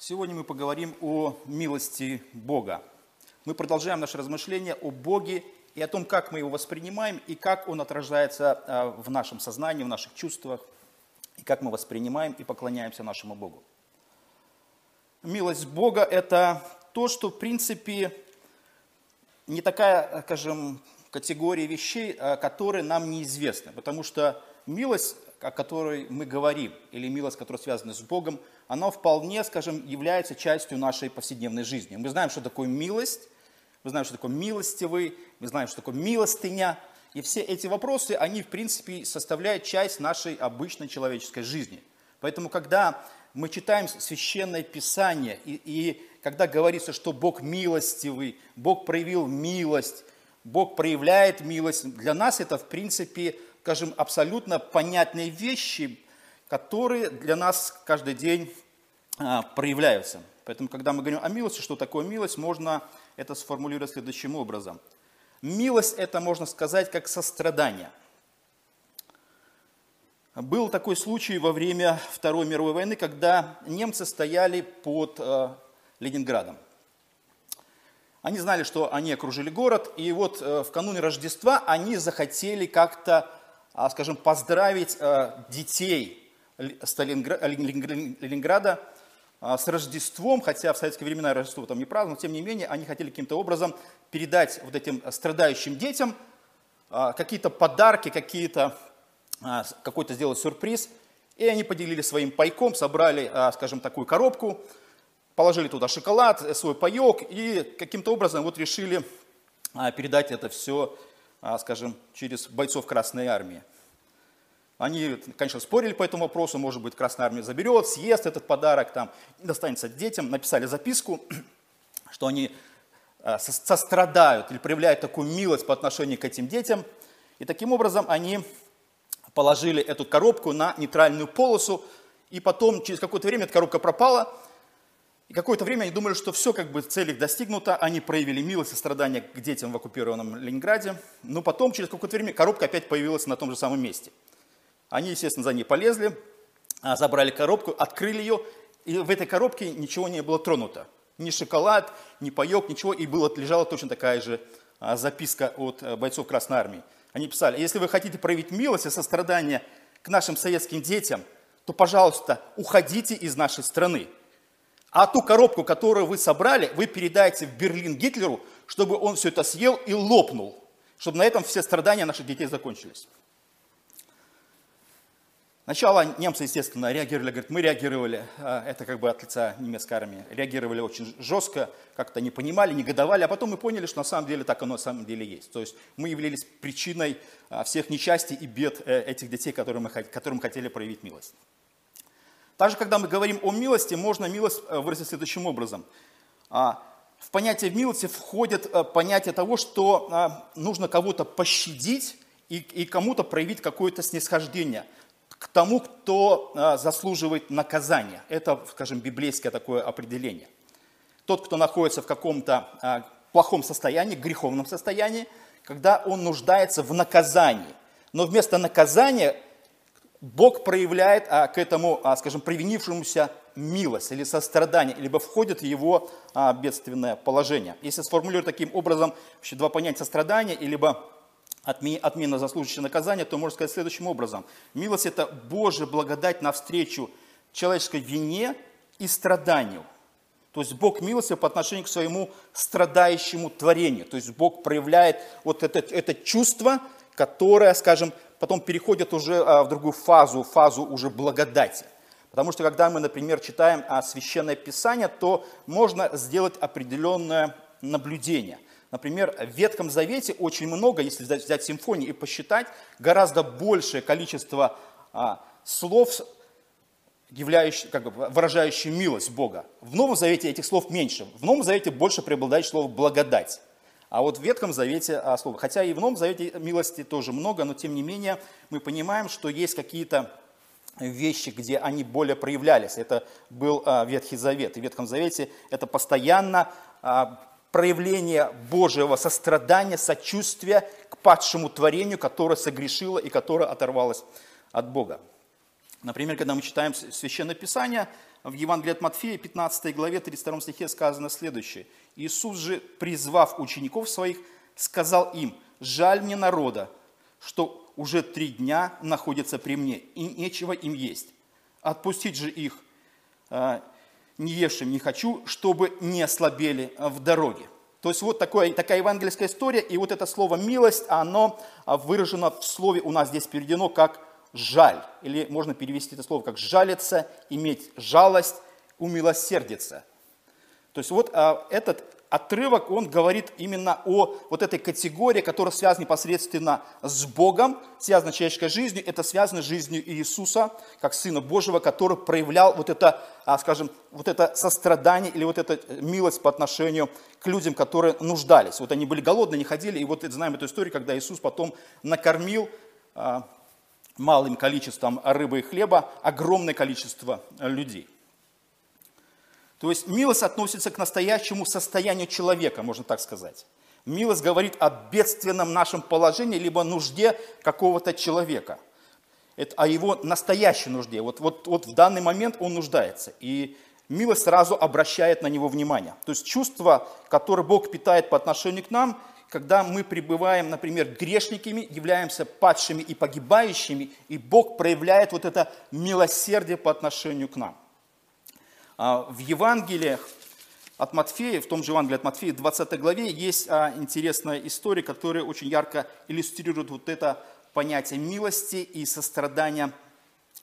Сегодня мы поговорим о милости Бога. Мы продолжаем наше размышление о Боге и о том, как мы его воспринимаем и как он отражается а, в нашем сознании, в наших чувствах, и как мы воспринимаем и поклоняемся нашему Богу. Милость Бога – это то, что, в принципе, не такая, скажем, категория вещей, а, которые нам неизвестны, потому что милость, о которой мы говорим, или милость, которая связана с Богом, она вполне, скажем, является частью нашей повседневной жизни. Мы знаем, что такое милость, мы знаем, что такое милостивый, мы знаем, что такое милостыня. И все эти вопросы, они, в принципе, составляют часть нашей обычной человеческой жизни. Поэтому, когда мы читаем Священное Писание, и, и когда говорится, что Бог милостивый, Бог проявил милость, Бог проявляет милость, для нас это, в принципе, скажем, абсолютно понятные вещи, которые для нас каждый день а, проявляются. Поэтому, когда мы говорим о милости, что такое милость, можно это сформулировать следующим образом. Милость – это, можно сказать, как сострадание. Был такой случай во время Второй мировой войны, когда немцы стояли под э, Ленинградом. Они знали, что они окружили город, и вот э, в кануне Рождества они захотели как-то, скажем, поздравить э, детей Ленинграда с Рождеством, хотя в советские времена Рождество там не праздновали, но тем не менее они хотели каким-то образом передать вот этим страдающим детям какие-то подарки, какие-то, какой-то сделать сюрприз. И они поделили своим пайком, собрали, скажем, такую коробку, положили туда шоколад, свой паек и каким-то образом вот решили передать это все, скажем, через бойцов Красной Армии. Они, конечно, спорили по этому вопросу, может быть, Красная Армия заберет, съест этот подарок, там, достанется детям. Написали записку, что они э, сострадают или проявляют такую милость по отношению к этим детям. И таким образом они положили эту коробку на нейтральную полосу, и потом через какое-то время эта коробка пропала, и какое-то время они думали, что все, как бы цель их достигнута, они проявили милость и страдания к детям в оккупированном Ленинграде, но потом, через какое-то время, коробка опять появилась на том же самом месте – они, естественно, за ней полезли, а, забрали коробку, открыли ее, и в этой коробке ничего не было тронуто. Ни шоколад, ни паек, ничего, и была, лежала точно такая же а, записка от э, бойцов Красной Армии. Они писали, если вы хотите проявить милость и сострадание к нашим советским детям, то, пожалуйста, уходите из нашей страны. А ту коробку, которую вы собрали, вы передайте в Берлин Гитлеру, чтобы он все это съел и лопнул, чтобы на этом все страдания наших детей закончились. Сначала немцы, естественно, реагировали, говорят, мы реагировали, а, это как бы от лица немецкой армии, реагировали очень жестко, как-то не понимали, негодовали, а потом мы поняли, что на самом деле так оно на самом деле есть. То есть мы являлись причиной а, всех несчастий и бед э, этих детей, которым мы, которым хотели проявить милость. Также, когда мы говорим о милости, можно милость э, выразить следующим образом. А, в понятие милости входит э, понятие того, что нужно кого-то пощадить и, кому-то проявить какое-то снисхождение – к тому, кто а, заслуживает наказания. Это, скажем, библейское такое определение. Тот, кто находится в каком-то а, плохом состоянии, греховном состоянии, когда он нуждается в наказании. Но вместо наказания Бог проявляет а, к этому, скажем, привинившемуся милость или сострадание, либо входит в его бедственное положение. Если сформулировать таким образом вообще два понятия сострадания, либо отмена заслуживающего наказания, то можно сказать следующим образом. Милость – это Божья благодать навстречу человеческой вине и страданию. То есть Бог милостив по отношению к своему страдающему творению. То есть Бог проявляет вот это, это чувство, которое, скажем, потом переходит уже а, в другую фазу, фазу уже благодати. Потому что когда мы, например, читаем Священное Писание, то можно сделать определенное наблюдение – Например, в Ветхом Завете очень много, если взять, взять симфонии и посчитать, гораздо большее количество а, слов, являющих, как бы, выражающих милость Бога. В Новом Завете этих слов меньше. В Новом Завете больше преобладает слово «благодать». А вот в Ветхом Завете а, слово, хотя и в Новом Завете милости тоже много, но тем не менее мы понимаем, что есть какие-то вещи, где они более проявлялись. Это был а, Ветхий Завет. И в Ветхом Завете это постоянно а, проявление Божьего сострадания, сочувствия к падшему творению, которое согрешило и которое оторвалось от Бога. Например, когда мы читаем Священное Писание, в Евангелии от Матфея, 15 главе, 32 стихе сказано следующее. «Иисус же, призвав учеников своих, сказал им, жаль мне народа, что уже три дня находятся при мне, и нечего им есть. Отпустить же их э, не ешим не хочу, чтобы не ослабели в дороге». То есть вот такое, такая евангельская история, и вот это слово «милость», оно выражено в слове, у нас здесь переведено как жаль. Или можно перевести это слово как жалиться, иметь жалость, умилосердиться. То есть вот а, этот отрывок, он говорит именно о вот этой категории, которая связана непосредственно с Богом, связана с человеческой жизнью, это связано с жизнью Иисуса, как Сына Божьего, который проявлял вот это, а, скажем, вот это сострадание или вот эта милость по отношению к людям, которые нуждались. Вот они были голодные, не ходили, и вот знаем эту историю, когда Иисус потом накормил а, малым количеством рыбы и хлеба огромное количество людей. То есть милость относится к настоящему состоянию человека, можно так сказать. Милость говорит о бедственном нашем положении, либо нужде какого-то человека. Это о его настоящей нужде. Вот, вот, вот в данный момент он нуждается. И милость сразу обращает на него внимание. То есть чувство, которое Бог питает по отношению к нам, когда мы пребываем, например, грешниками, являемся падшими и погибающими, и Бог проявляет вот это милосердие по отношению к нам. А, в Евангелиях от Матфея, в том же Евангелии от Матфея, 20 главе, есть а, интересная история, которая очень ярко иллюстрирует вот это понятие милости и сострадания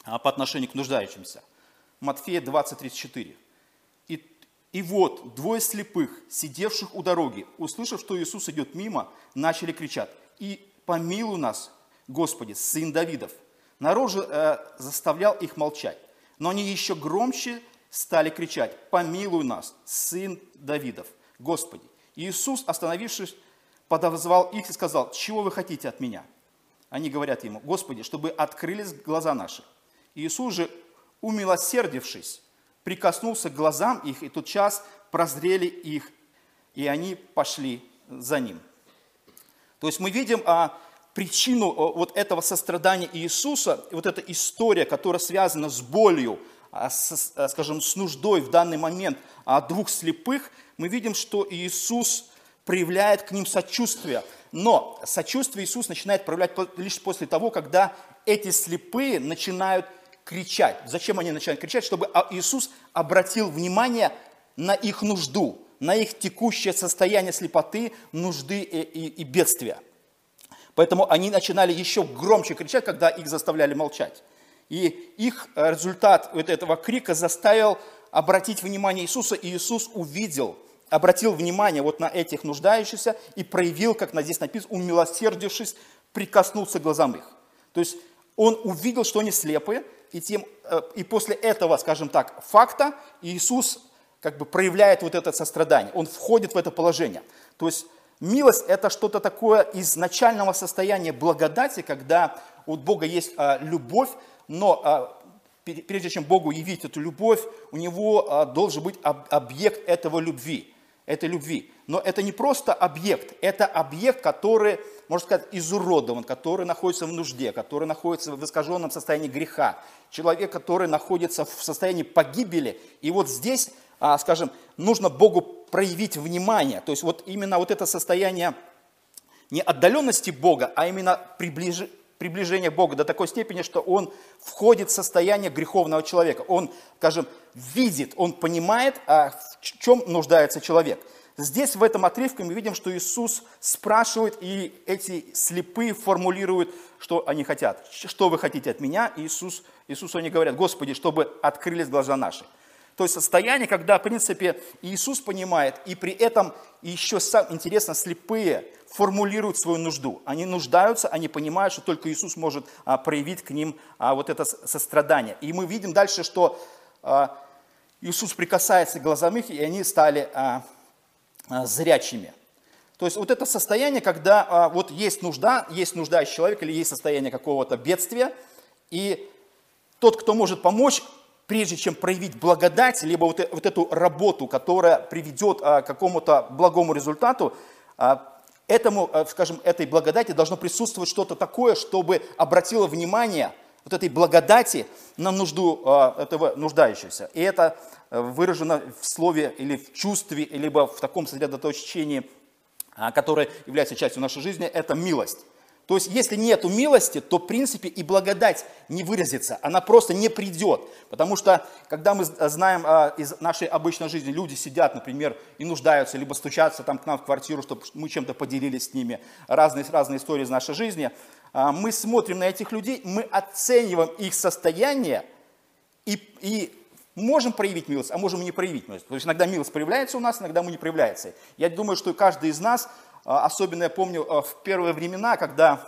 а, по отношению к нуждающимся. Матфея 20:34. И вот двое слепых, сидевших у дороги, услышав, что Иисус идет мимо, начали кричать, «И помилуй нас, Господи, сын Давидов!» Народ же э, заставлял их молчать, но они еще громче стали кричать, «Помилуй нас, сын Давидов, Господи!» Иисус, остановившись, подозвал их и сказал, «Чего вы хотите от меня?» Они говорят ему, «Господи, чтобы открылись глаза наши». Иисус же, умилосердившись, прикоснулся к глазам их, и тот час прозрели их, и они пошли за ним. То есть мы видим а, причину вот этого сострадания Иисуса, вот эта история, которая связана с болью, а, с, а, скажем, с нуждой в данный момент а, двух слепых, мы видим, что Иисус проявляет к ним сочувствие. Но сочувствие Иисус начинает проявлять лишь после того, когда эти слепые начинают кричать. Зачем они начинают кричать? Чтобы а, Иисус обратил внимание на их нужду, на их текущее состояние слепоты, нужды и, и, и бедствия. Поэтому они начинали еще громче кричать, когда их заставляли молчать. И их результат вот этого крика заставил обратить внимание Иисуса, и Иисус увидел, обратил внимание вот на этих нуждающихся и проявил, как здесь написано, умилосердившись, прикоснулся к глазам их. То есть он увидел, что они слепые, и, тем, э, и после этого, скажем так, факта Иисус как бы проявляет вот это сострадание, он входит в это положение. То есть милость – это что-то такое изначального состояния благодати, когда у Бога есть а, любовь, но а, прежде чем Богу явить эту любовь, у него а, должен быть объект этого любви, этой любви. Но это не просто объект, это объект, который можно сказать, изуродован, который находится в нужде, который находится в искаженном состоянии греха, человек, который находится в состоянии погибели. И вот здесь, а, скажем, нужно Богу проявить внимание. То есть вот именно вот это состояние не отдаленности Бога, а именно приближ... приближения Бога до такой степени, что он входит в состояние греховного человека. Он, скажем, видит, он понимает, а в чем нуждается человек – Здесь, в этом отрывке, мы видим, что Иисус спрашивает, и эти слепые формулируют, что они хотят. Что вы хотите от меня? Иисус, Иисусу они говорят, Господи, чтобы открылись глаза наши. То есть состояние, когда, в принципе, Иисус понимает, и при этом еще сам, интересно, слепые формулируют свою нужду. Они нуждаются, они понимают, что только Иисус может а, проявить к ним а, вот это сострадание. И мы видим дальше, что а, Иисус прикасается к глазам их, и они стали а, а, зрячими. То есть вот это состояние, когда а, вот есть нужда, есть нуждающий человек или есть состояние какого-то бедствия, и тот, кто может помочь, прежде чем проявить благодать, либо вот, вот эту работу, которая приведет а, к какому-то благому результату, а, этому, а, скажем, этой благодати должно присутствовать что-то такое, чтобы обратило внимание вот этой благодати на нужду а, этого нуждающегося. И это э, выражено в слове или в чувстве, либо в таком сосредоточении, а, которое является частью нашей жизни, это милость. То есть, если нет милости, то, в принципе, и благодать не выразится, она просто не придет. Потому что, когда мы знаем а, из нашей обычной жизни, люди сидят, например, и нуждаются, либо стучатся там к нам в квартиру, чтобы мы чем-то поделились с ними, разные, разные истории из нашей жизни, а, мы смотрим на этих людей, мы оцениваем их состояние и, и можем проявить милость, а можем и не проявить милость. То есть иногда милость проявляется у нас, иногда мы не проявляется. Я думаю, что каждый из нас особенно я помню а, в первые времена, когда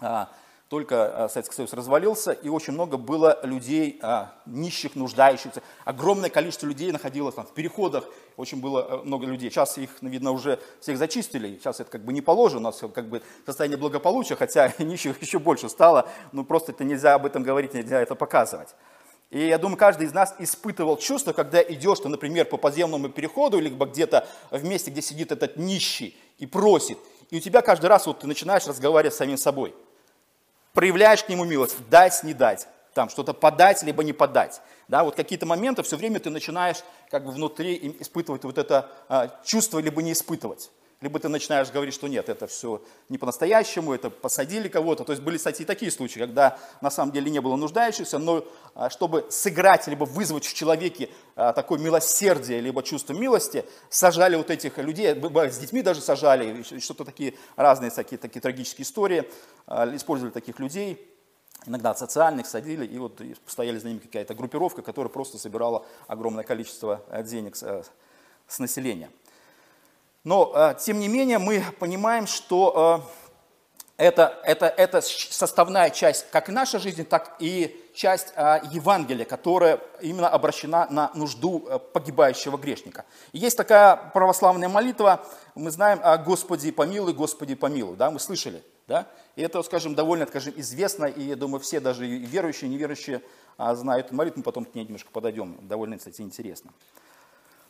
а, только Советский Союз развалился, и очень много было людей нищих, нуждающихся. Огромное количество людей находилось там в переходах, очень было много людей. Сейчас их, видно, уже всех зачистили, сейчас это как бы не положено, у нас как бы состояние благополучия, хотя нищих еще больше стало, но просто это нельзя об этом говорить, нельзя это показывать. И я думаю, каждый из нас испытывал чувство, когда идешь, ты, например, по подземному переходу, или где-то в месте, где сидит этот нищий, и просит. И у тебя каждый раз вот ты начинаешь разговаривать с самим собой. Проявляешь к нему милость, дать, не дать. Там что-то подать, либо не подать. Да, вот какие-то моменты все время ты начинаешь как бы внутри испытывать вот это а, чувство, либо не испытывать либо ты начинаешь говорить, что нет, это все не по-настоящему, это посадили кого-то. То есть были, кстати, и такие случаи, когда на самом деле не было нуждающихся, но а, чтобы сыграть, либо вызвать в человеке а, такое милосердие, либо чувство милости, сажали вот этих людей, с детьми даже сажали, что-то такие разные такие, такие трагические истории, а, использовали таких людей иногда социальных садили, и вот стояли за ними какая-то группировка, которая просто собирала огромное количество денег с населения. Но, э, тем не менее, мы понимаем, что э, это, это, это составная часть как нашей жизни, так и часть э, Евангелия, которая именно обращена на нужду погибающего грешника. Есть такая православная молитва, мы знаем, «Господи помилуй, Господи помилуй», да, мы слышали, да, и это, скажем, довольно, скажем, известно, и я думаю, все, даже верующие, неверующие, знают эту молитву, мы потом к ней немножко подойдем, довольно, кстати, интересно.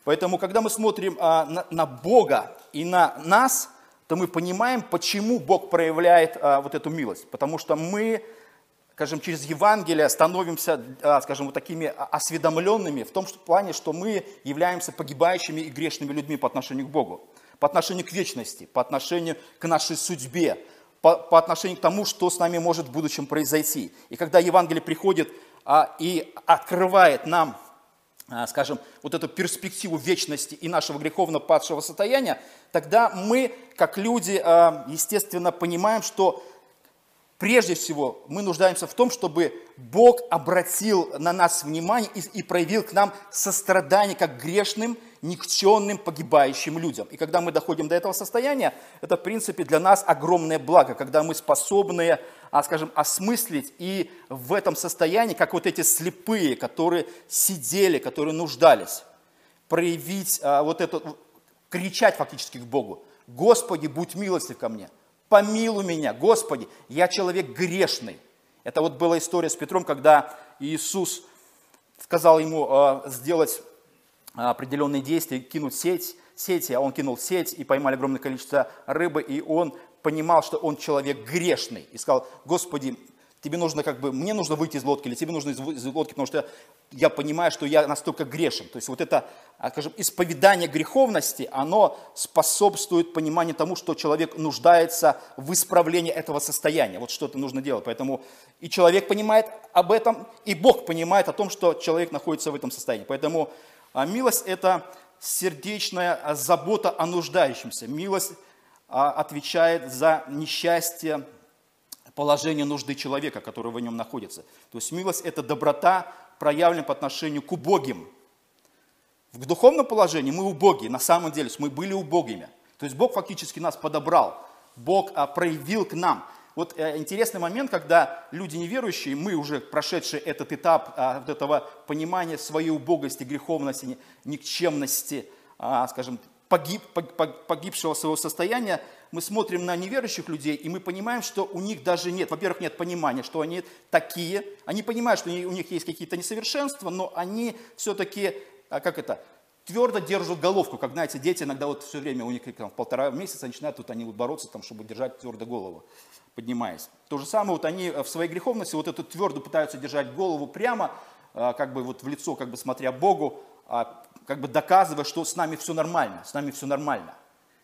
Поэтому, когда мы смотрим а, на, на Бога и на нас, то мы понимаем, почему Бог проявляет а, вот эту милость. Потому что мы, скажем, через Евангелие становимся, а, скажем, вот такими осведомленными в том что, плане, что мы являемся погибающими и грешными людьми по отношению к Богу, по отношению к вечности, по отношению к нашей судьбе, по, по отношению к тому, что с нами может в будущем произойти. И когда Евангелие приходит а, и открывает нам а, скажем, вот эту перспективу вечности и нашего греховно-падшего состояния, тогда мы, как люди, а, естественно, понимаем, что прежде всего мы нуждаемся в том, чтобы Бог обратил на нас внимание и проявил к нам сострадание как грешным, никчемным, погибающим людям. И когда мы доходим до этого состояния, это, в принципе, для нас огромное благо, когда мы способны, а, скажем, осмыслить и в этом состоянии, как вот эти слепые, которые сидели, которые нуждались, проявить а, вот это, кричать фактически к Богу. «Господи, будь милостив ко мне, помилуй меня, Господи, я человек грешный». Это вот была история с Петром, когда Иисус сказал ему а, сделать определенные действия, кинуть сеть, сети, а он кинул сеть и поймали огромное количество рыбы, и он понимал, что он человек грешный, и сказал, Господи, тебе нужно как бы, мне нужно выйти из лодки, или тебе нужно из лодки, потому что я понимаю, что я настолько грешен. То есть вот это, а, скажем, исповедание греховности, оно способствует пониманию тому, что человек нуждается в исправлении этого состояния. Вот что-то нужно делать. Поэтому и человек понимает об этом, и Бог понимает о том, что человек находится в этом состоянии. Поэтому а милость – это сердечная забота о нуждающемся. Милость а, отвечает за несчастье, положение нужды человека, который в нем находится. То есть милость – это доброта, проявленная по отношению к убогим. В духовном положении мы убогие, на самом деле, мы были убогими. То есть Бог фактически нас подобрал, Бог а, проявил к нам – вот э, интересный момент, когда люди неверующие, мы уже прошедшие этот этап а, вот этого понимания своей убогости, греховности, никчемности, а, скажем, погиб, погибшего своего состояния, мы смотрим на неверующих людей, и мы понимаем, что у них даже нет, во-первых, нет понимания, что они такие, они понимают, что у них есть какие-то несовершенства, но они все-таки, а, как это, твердо держат головку, как, знаете, дети иногда вот все время, у них там, полтора месяца начинают тут они вот бороться, там, чтобы держать твердо голову, поднимаясь. То же самое вот они в своей греховности вот эту твердо пытаются держать голову прямо, а, как бы вот в лицо, как бы смотря Богу, а, как бы доказывая, что с нами все нормально, с нами все нормально.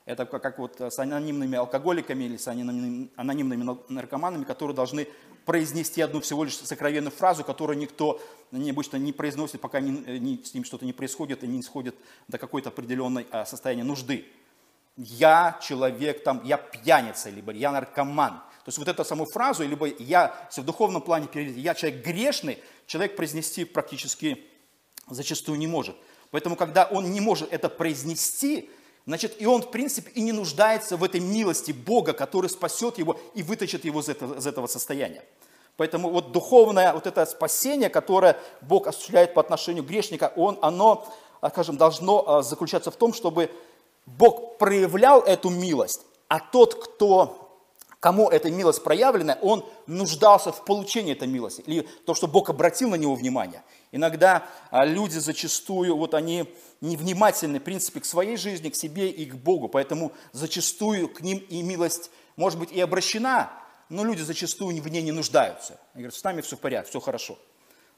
Это как, как вот с анонимными алкоголиками или с анонимными наркоманами, которые должны произнести одну всего лишь сокровенную фразу, которую никто не, обычно не произносит, пока не, не, с ним что-то не происходит и не сходит до какой-то определенной а, состояния нужды. Я человек, там, я пьяница, либо я наркоман. То есть вот эту саму фразу, либо я, если в духовном плане перевести, я человек грешный, человек произнести практически зачастую не может. Поэтому, когда он не может это произнести, значит, и он, в принципе, и не нуждается в этой милости Бога, который спасет его и вытащит его из этого, состояния. Поэтому вот духовное вот это спасение, которое Бог осуществляет по отношению грешника, он, оно, а, скажем, должно а, заключаться в том, чтобы Бог проявлял эту милость, а тот, кто кому эта милость проявлена, он нуждался в получении этой милости, или то, что Бог обратил на него внимание. Иногда а, люди зачастую, вот они невнимательны, в принципе, к своей жизни, к себе и к Богу, поэтому зачастую к ним и милость, может быть, и обращена, но люди зачастую в ней не нуждаются. Они говорят, с нами все в порядке, все хорошо.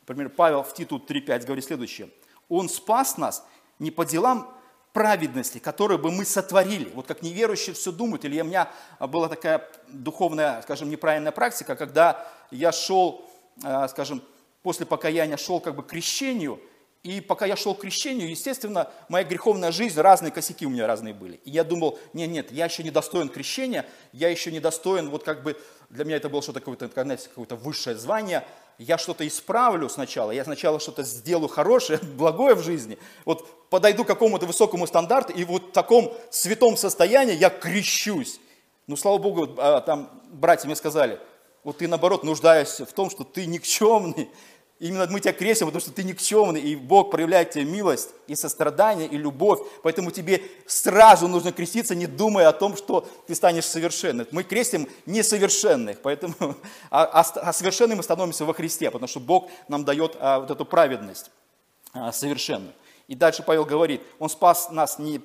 Например, Павел в Титу 3.5 говорит следующее. Он спас нас не по делам праведности, которую бы мы сотворили. Вот как неверующие все думают, или у меня была такая духовная, скажем, неправильная практика, когда я шел, э, скажем, после покаяния шел как бы к крещению, и пока я шел к крещению, естественно, моя греховная жизнь, разные косяки у меня разные были. И я думал, нет, нет, я еще не достоин крещения, я еще не достоин, вот как бы, для меня это было что-то какое-то, какое-то высшее звание, я что-то исправлю сначала, я сначала что-то сделаю хорошее, благое в жизни, вот подойду к какому-то высокому стандарту, и вот в таком святом состоянии я крещусь. Ну, слава Богу, а, там братья мне сказали, вот ты, наоборот, нуждаешься в том, что ты никчемный, Именно мы тебя крестим, потому что ты никчемный, и Бог проявляет тебе милость, и сострадание, и любовь. Поэтому тебе сразу нужно креститься, не думая о том, что ты станешь совершенным. Мы крестим несовершенных, поэтому, а, а, а совершенным мы становимся во Христе, потому что Бог нам дает а, вот эту праведность а, совершенную. И дальше Павел говорит, Он спас нас не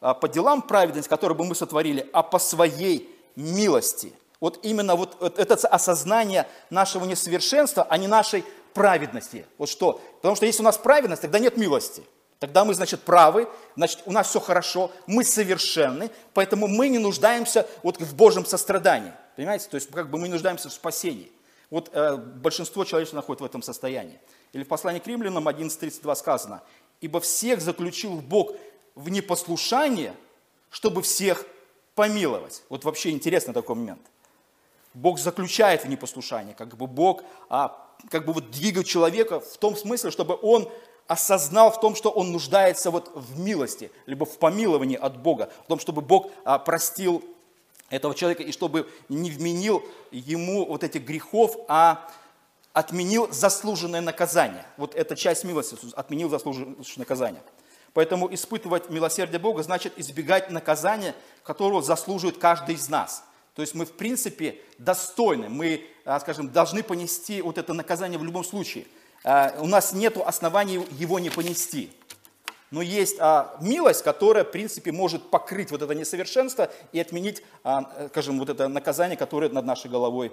а, по делам праведности, которые бы мы сотворили, а по своей милости. Вот именно вот это осознание нашего несовершенства, а не нашей праведности. Вот что? Потому что если у нас праведность, тогда нет милости. Тогда мы, значит, правы, значит, у нас все хорошо, мы совершенны, поэтому мы не нуждаемся вот в Божьем сострадании. Понимаете? То есть как бы мы не нуждаемся в спасении. Вот э, большинство человечества находится в этом состоянии. Или в послании к римлянам 11.32 сказано, «Ибо всех заключил Бог в непослушание, чтобы всех помиловать». Вот вообще интересный такой момент. Бог заключает в непослушание, как бы Бог а, как бы вот двигать человека в том смысле, чтобы он осознал в том, что он нуждается вот в милости, либо в помиловании от Бога, в том, чтобы Бог а, простил этого человека и чтобы не вменил ему вот этих грехов, а отменил заслуженное наказание. Вот эта часть милости, отменил заслуженное наказание. Поэтому испытывать милосердие Бога значит избегать наказания, которого заслуживает каждый из нас – то есть мы, в принципе, достойны, мы, а, скажем, должны понести вот это наказание в любом случае. А, у нас нет оснований его не понести. Но есть а, милость, которая, в принципе, может покрыть вот это несовершенство и отменить, скажем, вот это наказание, которое над нашей головой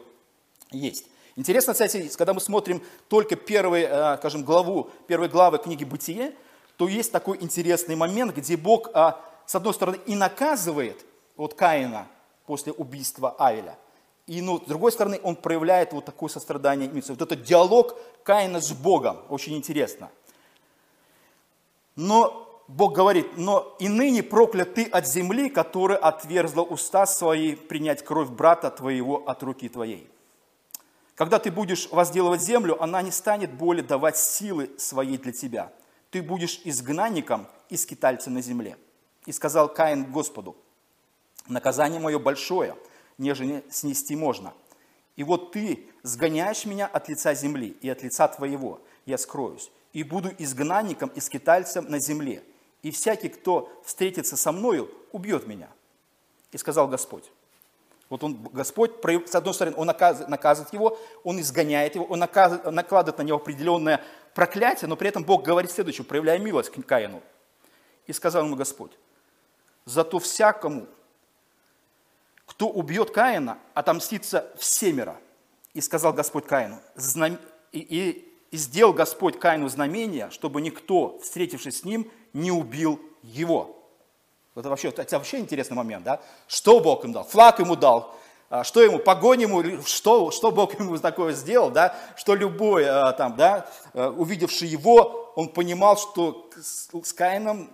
есть. Интересно, кстати, когда мы смотрим только первую, скажем, главу, первой главы книги «Бытие», то есть такой интересный момент, где Бог, с одной стороны, и наказывает вот Каина – после убийства Авеля. И ну, с другой стороны, он проявляет вот такое сострадание. Вот этот диалог Каина с Богом, очень интересно. Но Бог говорит, но и ныне проклят ты от земли, которая отверзла уста свои принять кровь брата твоего от руки твоей. Когда ты будешь возделывать землю, она не станет более давать силы своей для тебя. Ты будешь изгнанником и скитальцем на земле. И сказал Каин Господу, Наказание мое большое, нежели снести можно. И вот ты сгоняешь меня от лица земли и от лица твоего, я скроюсь, и буду изгнанником и скитальцем на земле. И всякий, кто встретится со мною, убьет меня. И сказал Господь. Вот он, Господь, с одной стороны, он наказывает, его, он изгоняет его, он накладывает на него определенное проклятие, но при этом Бог говорит следующее, проявляя милость к Каину. И сказал ему Господь, зато всякому, кто убьет Каина, отомстится всемеро. И сказал Господь Каину, знам... и, и сделал Господь Каину знамение, чтобы никто, встретившись с ним, не убил его. Это вообще, это вообще интересный момент, да? Что Бог им дал? Флаг ему дал, а, что ему, погонь ему, что, что Бог ему такое сделал, да, что любой, а, там, да, а, увидевший его, он понимал, что с Каином,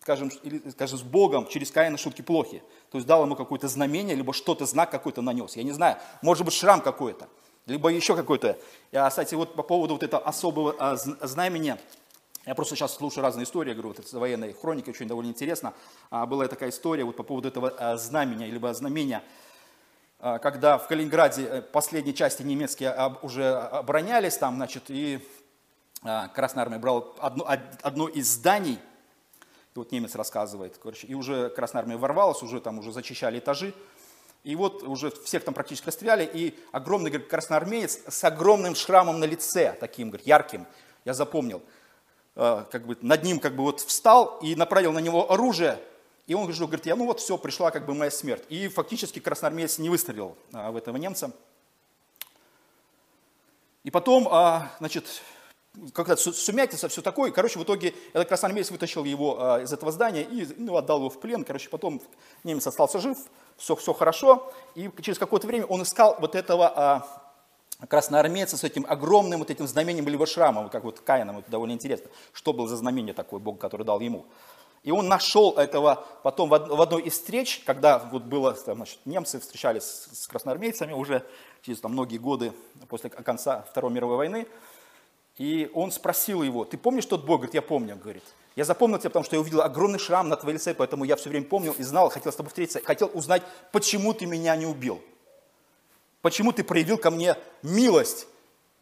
скажем, или, скажем, с Богом через Каина шутки плохи. То есть дал ему какое-то знамение, либо что-то, знак какой-то нанес. Я не знаю, может быть, шрам какой-то, либо еще какой-то. Я, кстати, вот по поводу вот этого особого знамения, я просто сейчас слушаю разные истории, говорю, вот это военная хроника, очень довольно интересно. Была такая история вот по поводу этого знамения, либо знамения, а, когда в Калининграде э, последние части немецкие уже оборонялись там, значит, и а, Красная Армия брала одно, одно из зданий, и вот немец рассказывает, короче, и уже Красная Армия ворвалась, уже там уже зачищали этажи, и вот уже всех там практически стреляли, и огромный, говорит, красноармеец с огромным шрамом на лице, таким, говорит, ярким, я запомнил, а, как бы над ним как бы вот встал и направил на него оружие, и он говорит, я, ну вот все, пришла как бы моя смерть. И фактически красноармеец не выстрелил а, в этого немца. И потом, а, значит, как-то сумятица, все такое. Короче, в итоге этот красноармеец вытащил его а, из этого здания и ну, отдал его в плен. Короче, потом немец остался жив, все, все хорошо. И через какое-то время он искал вот этого а, красноармейца с этим огромным вот этим знамением либо шрамом, как вот Каином, это довольно интересно, что было за знамение такое Бог, который дал ему. И он нашел этого потом в одной из встреч, когда вот было, там, значит, немцы встречались с красноармейцами уже через там, многие годы после конца Второй мировой войны. И он спросил его, ты помнишь тот бой? Говорит, я помню, говорит. Я запомнил тебя, потому что я увидел огромный шрам на твоей лице, поэтому я все время помнил и знал, хотел с тобой встретиться, хотел узнать, почему ты меня не убил. Почему ты проявил ко мне милость?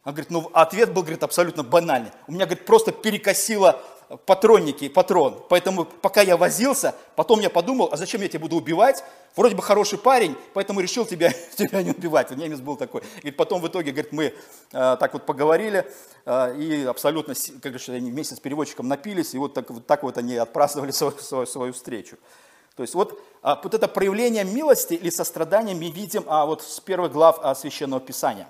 Он говорит, ну ответ был, говорит, абсолютно банальный. У меня, говорит, просто перекосило патронники, патрон. Поэтому пока я возился, потом я подумал, а зачем я тебя буду убивать? Вроде бы хороший парень, поэтому решил тебя, тебя не убивать. Вот немец был такой. И потом в итоге, говорит, мы э, так вот поговорили э, и абсолютно, как говорится, они вместе с переводчиком напились, и вот так вот, так вот они отпраздновали свою, свою, свою встречу. То есть вот, а, вот это проявление милости или сострадания мы видим а, вот с первых глав а, Священного Писания.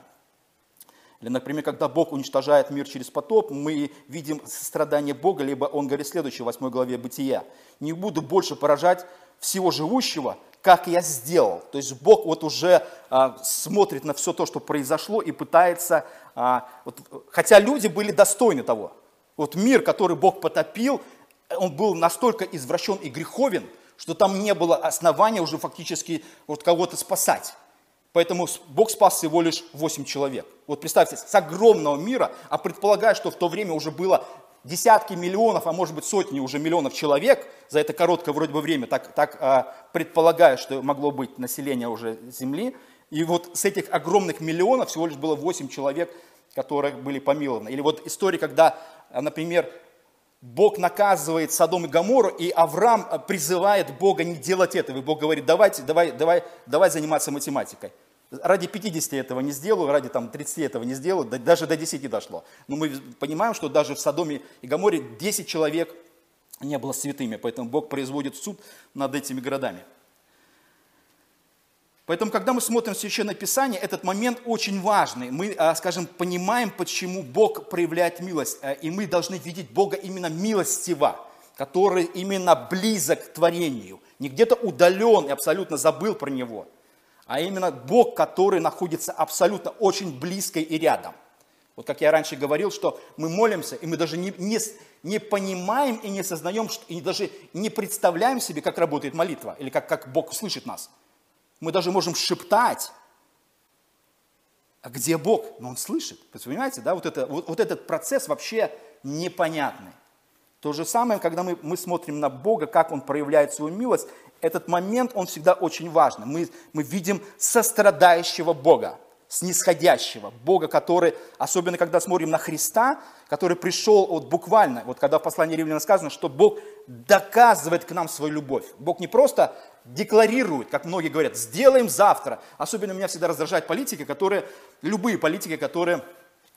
Или, например, когда Бог уничтожает мир через потоп, мы видим страдание Бога, либо Он говорит следующее, в 8 главе Бытия. «Не буду больше поражать всего живущего, как я сделал». То есть Бог вот уже а, смотрит на все то, что произошло, и пытается, а, вот, хотя люди были достойны того. Вот мир, который Бог потопил, он был настолько извращен и греховен, что там не было основания уже фактически вот кого-то спасать. Поэтому Бог спас всего лишь 8 человек. Вот представьте, с огромного мира, а предполагая, что в то время уже было десятки миллионов, а может быть сотни уже миллионов человек за это короткое вроде бы время, так, так а, предполагая, что могло быть население уже Земли. И вот с этих огромных миллионов всего лишь было 8 человек, которые были помилованы. Или вот история, когда, например, Бог наказывает Содом и Гамору, и Авраам призывает Бога не делать этого. И Бог говорит, давайте, давай, давай, давай заниматься математикой. Ради 50 этого не сделаю, ради там, 30 этого не сделаю, даже до 10 дошло. Но мы понимаем, что даже в Содоме и Гаморе 10 человек не было святыми, поэтому Бог производит суд над этими городами. Поэтому, когда мы смотрим Священное Писание, этот момент очень важный. Мы, а, скажем, понимаем, почему Бог проявляет милость. Э, и мы должны видеть Бога именно милостиво, который именно близок к творению. Не где-то удален и абсолютно забыл про Него – а именно Бог, который находится абсолютно очень близко и рядом. Вот как я раньше говорил, что мы молимся, и мы даже не, не, не понимаем и не сознаем, и даже не представляем себе, как работает молитва, или как, как Бог слышит нас. Мы даже можем шептать, а где Бог? Но Он слышит. Понимаете, да, вот, это, вот, вот этот процесс вообще непонятный. То же самое, когда мы, мы смотрим на Бога, как Он проявляет свою милость, этот момент, он всегда очень важный. Мы, мы видим сострадающего Бога, снисходящего Бога, который, особенно когда смотрим на Христа, который пришел вот буквально, вот когда в послании Римляна сказано, что Бог доказывает к нам свою любовь. Бог не просто декларирует, как многие говорят, сделаем завтра. Особенно меня всегда раздражает политики, которые, любые политики, которые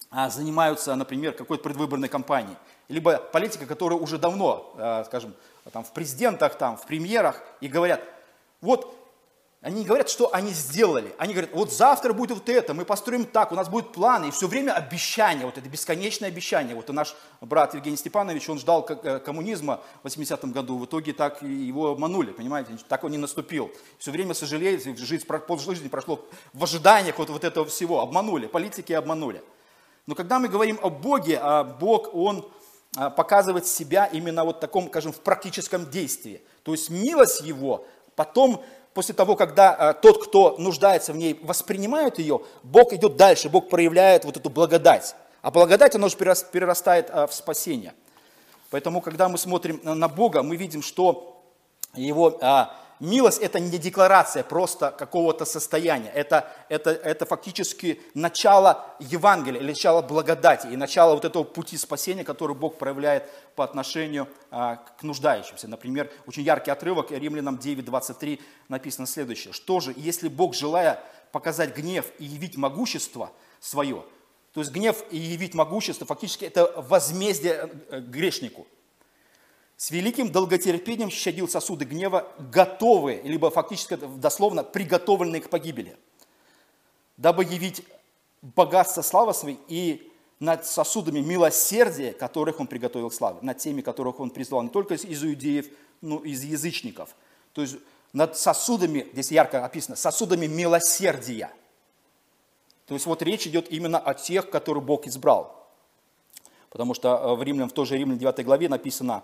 а, занимаются, например, какой-то предвыборной кампанией. Либо политика, которая уже давно, а, скажем, там, в президентах, там, в премьерах и говорят, вот они не говорят, что они сделали. Они говорят, вот завтра будет вот это, мы построим так, у нас будет планы. И все время обещания, вот это бесконечное обещание. Вот и наш брат Евгений Степанович, он ждал э, коммунизма в 80-м году, в итоге так его обманули, понимаете, так он не наступил. Все время сожалеет, жизнь, полжизни прошло в ожиданиях вот, вот этого всего, обманули, политики обманули. Но когда мы говорим о Боге, а Бог, Он а, показывает себя именно вот таком, скажем, в практическом действии. То есть милость Его потом после того, когда а, тот, кто нуждается в ней, воспринимает ее, Бог идет дальше, Бог проявляет вот эту благодать. А благодать, она уже перерастает а, в спасение. Поэтому, когда мы смотрим на Бога, мы видим, что Его а, Милость – это не декларация просто какого-то состояния. Это, это, это фактически начало Евангелия, или начало благодати, и начало вот этого пути спасения, который Бог проявляет по отношению а, к нуждающимся. Например, очень яркий отрывок, Римлянам 9:23 написано следующее. «Что же, если Бог, желая показать гнев и явить могущество свое, то есть гнев и явить могущество, фактически это возмездие э, грешнику – с великим долготерпением щадил сосуды гнева, готовые, либо фактически дословно приготовленные к погибели, дабы явить богатство славы своей и над сосудами милосердия, которых он приготовил к славе, над теми, которых он призвал не только из иудеев, но и из язычников. То есть над сосудами, здесь ярко описано, сосудами милосердия. То есть вот речь идет именно о тех, которых Бог избрал. Потому что э, в Римлянам, в той же Римлян 9 главе написано,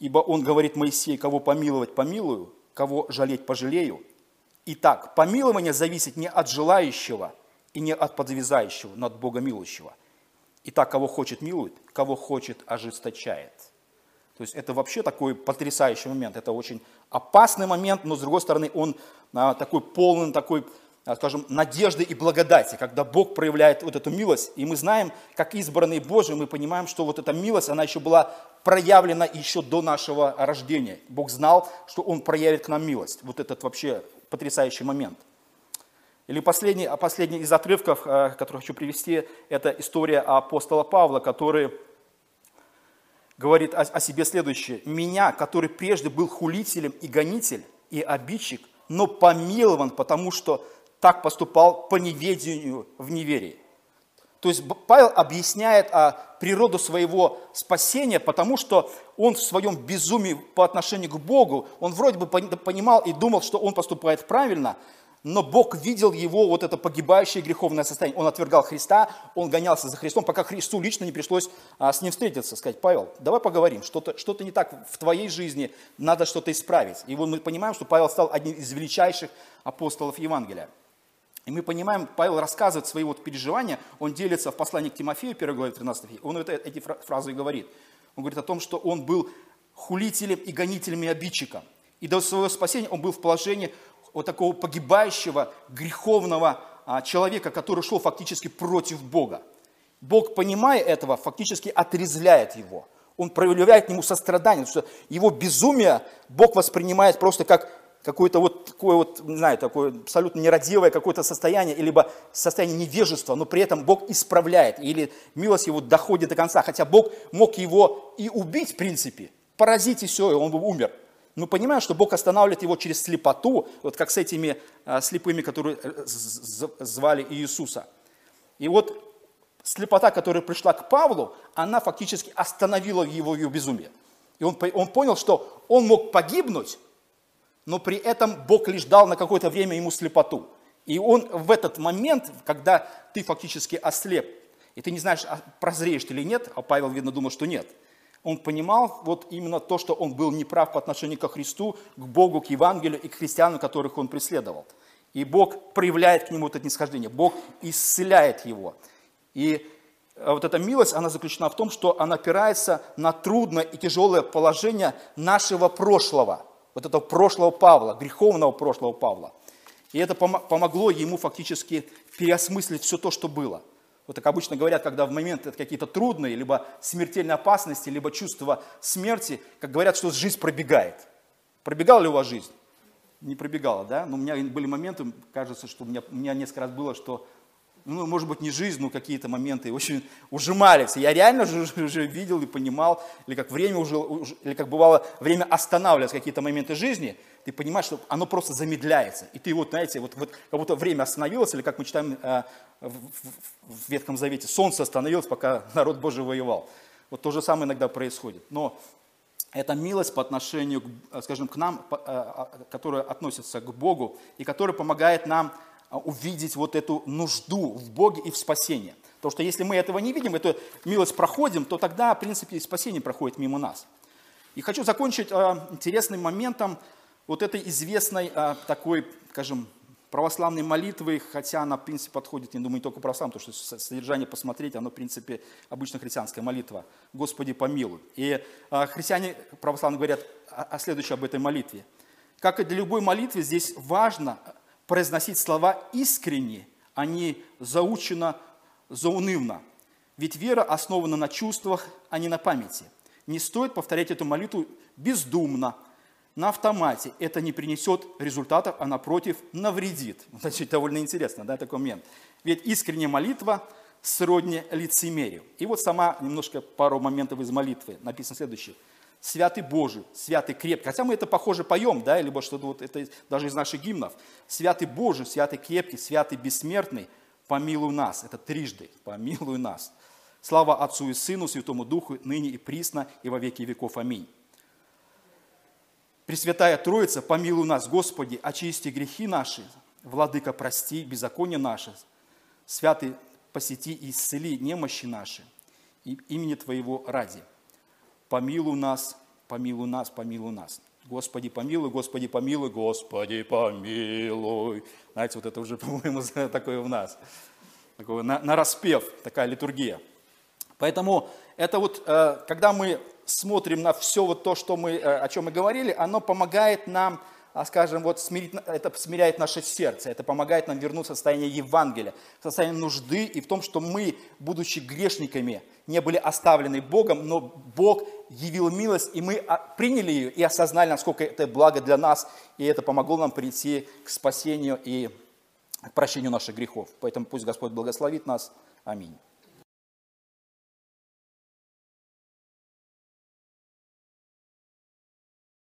Ибо он говорит Моисей, кого помиловать помилую, кого жалеть пожалею. Итак, помилование зависит не от желающего и не от подвязающего, но от Бога милующего. Итак, кого хочет милует, кого хочет ожесточает. То есть это вообще такой потрясающий момент. Это очень опасный момент, но с другой стороны он а, такой полный, такой скажем, надежды и благодати, когда Бог проявляет вот эту милость. И мы знаем, как избранные Божии, мы понимаем, что вот эта милость, она еще была проявлена еще до нашего рождения. Бог знал, что Он проявит к нам милость. Вот этот вообще потрясающий момент. Или последний, а последний из отрывков, а, который хочу привести, это история апостола Павла, который говорит о, о себе следующее. «Меня, который прежде был хулителем и гонитель, и обидчик, но помилован, потому что так поступал по неведению в неверии. То есть Павел объясняет а, природу своего спасения, потому что он в своем безумии по отношению к Богу, он вроде бы понимал и думал, что он поступает правильно, но Бог видел его вот это погибающее греховное состояние. Он отвергал Христа, он гонялся за Христом, пока Христу лично не пришлось а, с ним встретиться, сказать, Павел, давай поговорим, что-то что не так в твоей жизни, надо что-то исправить. И вот мы понимаем, что Павел стал одним из величайших апостолов Евангелия. И мы понимаем, Павел рассказывает свои вот переживания, он делится в послании к Тимофею, 1 главе 13 стихе, он это, эти фразы говорит. Он говорит о том, что он был хулителем и гонителем и обидчиком. И до своего спасения он был в положении вот такого погибающего, греховного а, человека, который шел фактически против Бога. Бог, понимая этого, фактически отрезляет его. Он проявляет к нему сострадание, потому что его безумие Бог воспринимает просто как какое-то вот такое вот, не знаю, такое абсолютно нерадивое какое-то состояние, либо состояние невежества, но при этом Бог исправляет, или милость его доходит до конца, хотя Бог мог его и убить, в принципе, поразить и все, и он бы умер. Но понимаем, что Бог останавливает его через слепоту, вот как с этими а, слепыми, которые э, звали Иисуса. И вот слепота, которая пришла к Павлу, она фактически остановила его, его безумие. И он, он понял, что он мог погибнуть, но при этом Бог лишь дал на какое-то время ему слепоту. И он в этот момент, когда ты фактически ослеп, и ты не знаешь, а прозреешь ты или нет, а Павел, видно, думал, что нет, он понимал вот именно то, что он был неправ по отношению к Христу, к Богу, к Евангелию и к христианам, которых он преследовал. И Бог проявляет к нему это нисхождение, Бог исцеляет его. И э, вот эта милость, она заключена в том, что она опирается на трудное и тяжелое положение нашего прошлого – вот этого прошлого Павла, греховного прошлого Павла. И это помогло ему фактически переосмыслить все то, что было. Вот так обычно говорят, когда в момент какие-то трудные, либо смертельной опасности, либо чувство смерти, как говорят, что жизнь пробегает. Пробегала ли у вас жизнь? Не пробегала, да? Но у меня были моменты, кажется, что у меня, у меня несколько раз было, что ну, может быть, не жизнь, но какие-то моменты очень ужимались. Я реально уже, уже видел и понимал, или как время уже, или как бывало, время останавливалось какие-то моменты жизни, ты понимаешь, что оно просто замедляется. И ты вот, знаете, вот, вот как будто время остановилось, или как мы читаем э, в, в, в Ветхом Завете, солнце остановилось, пока народ Божий воевал. Вот то же самое иногда происходит. Но это милость по отношению, скажем, к нам, э, а, которая относится к Богу и которая помогает нам а, увидеть вот эту нужду в Боге и в спасении. Потому что если мы этого не видим, эту милость проходим, то тогда, в принципе, и спасение проходит мимо нас. И хочу закончить а, интересным моментом вот этой известной такой, скажем, православной молитвы, хотя она, в принципе, подходит, не думаю, не только православным, потому что содержание посмотреть, оно, в принципе, обычно христианская молитва. «Господи, помилуй». И а, христиане православные говорят о, о следующем об этой молитве. Как и для любой молитвы, здесь важно произносить слова искренне, а не заучено, заунывно. Ведь вера основана на чувствах, а не на памяти. Не стоит повторять эту молитву бездумно – на автомате это не принесет результатов, а напротив навредит. Значит, довольно интересно, да, такой момент. Ведь искренняя молитва сродни лицемерию. И вот сама немножко пару моментов из молитвы. Написано следующее. Святый Божий, святый крепкий. Хотя мы это похоже поем, да, либо что-то вот это даже из наших гимнов. Святый Божий, святый крепкий, святый бессмертный, помилуй нас. Это трижды, помилуй нас. Слава Отцу и Сыну, Святому Духу, ныне и присно, и во веки веков. Аминь. Пресвятая Троица, помилуй нас, Господи, очисти грехи наши, Владыка, прости беззаконие наше, Святый, посети и исцели немощи наши, и имени Твоего ради. Помилуй нас, помилуй нас, помилуй нас. Господи, помилуй, Господи, помилуй, Господи, помилуй. Знаете, вот это уже, по-моему, такое в нас. Такое на, на распев, такая литургия. Поэтому это вот, э, когда мы смотрим на все вот то, что мы, э, о чем мы говорили, оно помогает нам, а, скажем, вот смирить, это смиряет наше сердце, это помогает нам вернуться в состояние Евангелия, в состояние нужды и в том, что мы, будучи грешниками, не были оставлены Богом, но Бог явил милость, и мы а, приняли ее и осознали, насколько это благо для нас, и это помогло нам прийти к спасению и к прощению наших грехов. Поэтому пусть Господь благословит нас. Аминь.